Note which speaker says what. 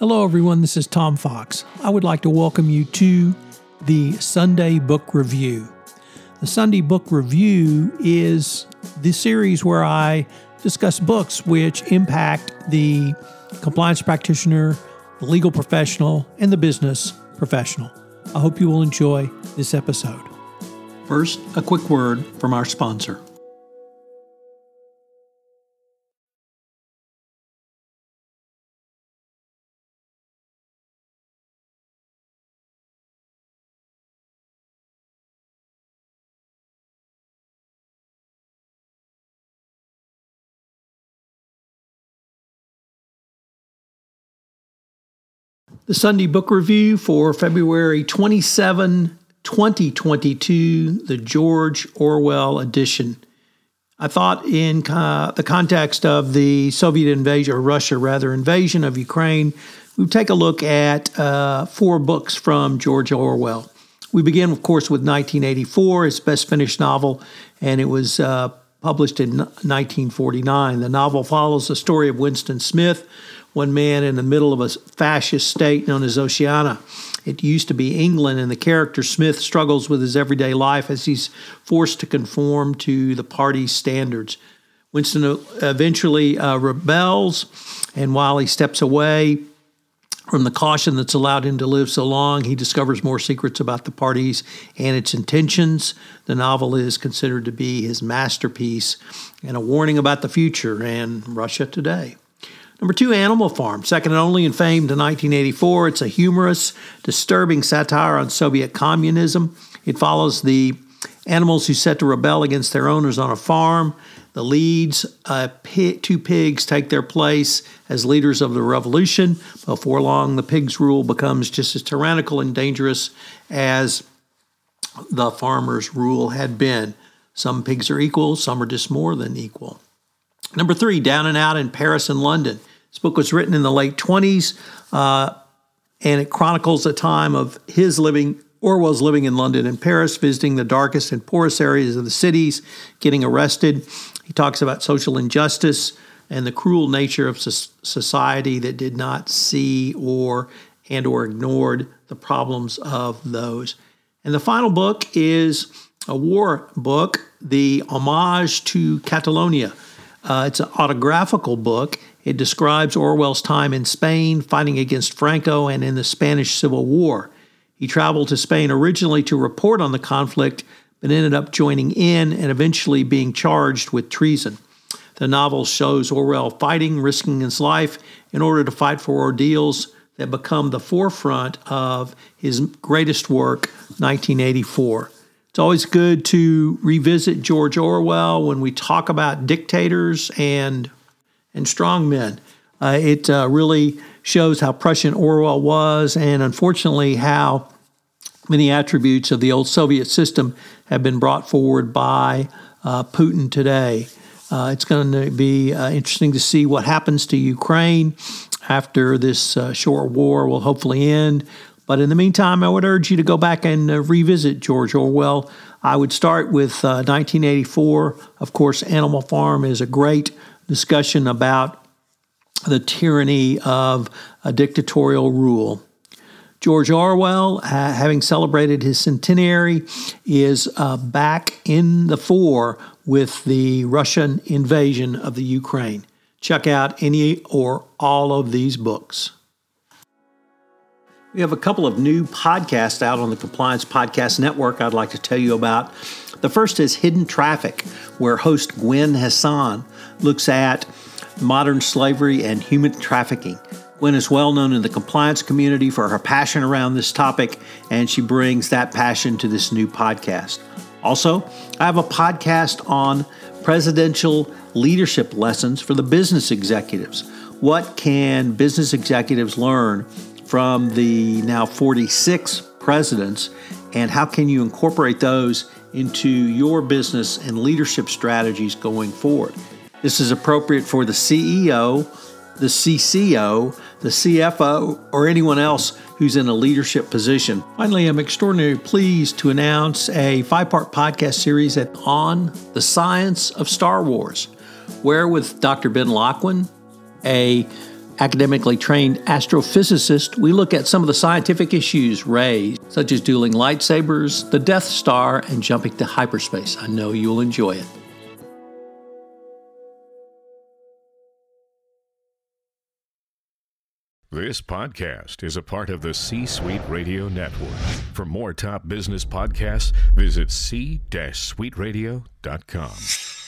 Speaker 1: Hello, everyone. This is Tom Fox. I would like to welcome you to the Sunday Book Review. The Sunday Book Review is the series where I discuss books which impact the compliance practitioner, the legal professional, and the business professional. I hope you will enjoy this episode. First, a quick word from our sponsor. The Sunday Book Review for February 27, 2022, the George Orwell edition. I thought, in uh, the context of the Soviet invasion, or Russia rather, invasion of Ukraine, we would take a look at uh, four books from George Orwell. We begin, of course, with 1984, his best finished novel, and it was uh, published in 1949. The novel follows the story of Winston Smith, one man in the middle of a fascist state known as Oceania. It used to be England, and the character Smith struggles with his everyday life as he's forced to conform to the party's standards. Winston eventually uh, rebels, and while he steps away from the caution that's allowed him to live so long, he discovers more secrets about the parties and its intentions. The novel is considered to be his masterpiece and a warning about the future and Russia today. Number two, Animal Farm, second only in fame to 1984. It's a humorous, disturbing satire on Soviet communism. It follows the animals who set to rebel against their owners on a farm. The leads, uh, pig, two pigs, take their place as leaders of the revolution. Before long, the pig's rule becomes just as tyrannical and dangerous as the farmer's rule had been. Some pigs are equal, some are just more than equal. Number three, Down and Out in Paris and London. This book was written in the late 20s, uh, and it chronicles a time of his living, Orwell's living in London and Paris, visiting the darkest and poorest areas of the cities, getting arrested. He talks about social injustice and the cruel nature of society that did not see or and or ignored the problems of those. And the final book is a war book, The Homage to Catalonia. Uh, it's an autographical book. It describes Orwell's time in Spain, fighting against Franco, and in the Spanish Civil War. He traveled to Spain originally to report on the conflict, but ended up joining in and eventually being charged with treason. The novel shows Orwell fighting, risking his life in order to fight for ordeals that become the forefront of his greatest work, 1984. It's always good to revisit George Orwell when we talk about dictators and and strong men. Uh, it uh, really shows how prescient Orwell was, and unfortunately, how many attributes of the old Soviet system have been brought forward by uh, Putin today. Uh, it's going to be uh, interesting to see what happens to Ukraine after this uh, short war will hopefully end. But in the meantime, I would urge you to go back and uh, revisit George Orwell. I would start with uh, 1984. Of course, Animal Farm is a great discussion about the tyranny of a dictatorial rule. George Orwell, ha- having celebrated his centenary, is uh, back in the fore with the Russian invasion of the Ukraine. Check out any or all of these books. We have a couple of new podcasts out on the Compliance Podcast Network I'd like to tell you about. The first is Hidden Traffic, where host Gwen Hassan looks at modern slavery and human trafficking. Gwen is well known in the compliance community for her passion around this topic, and she brings that passion to this new podcast. Also, I have a podcast on presidential leadership lessons for the business executives. What can business executives learn from the now 46 presidents, and how can you incorporate those into your business and leadership strategies going forward? This is appropriate for the CEO, the CCO, the CFO, or anyone else who's in a leadership position. Finally, I'm extraordinarily pleased to announce a five part podcast series on the science of Star Wars, where with Dr. Ben Lockwin, a academically trained astrophysicist, we look at some of the scientific issues raised, such as dueling lightsabers, the Death Star, and jumping to hyperspace. I know you'll enjoy it.
Speaker 2: This podcast is a part of the C Suite Radio Network. For more top business podcasts, visit c-suiteradio.com.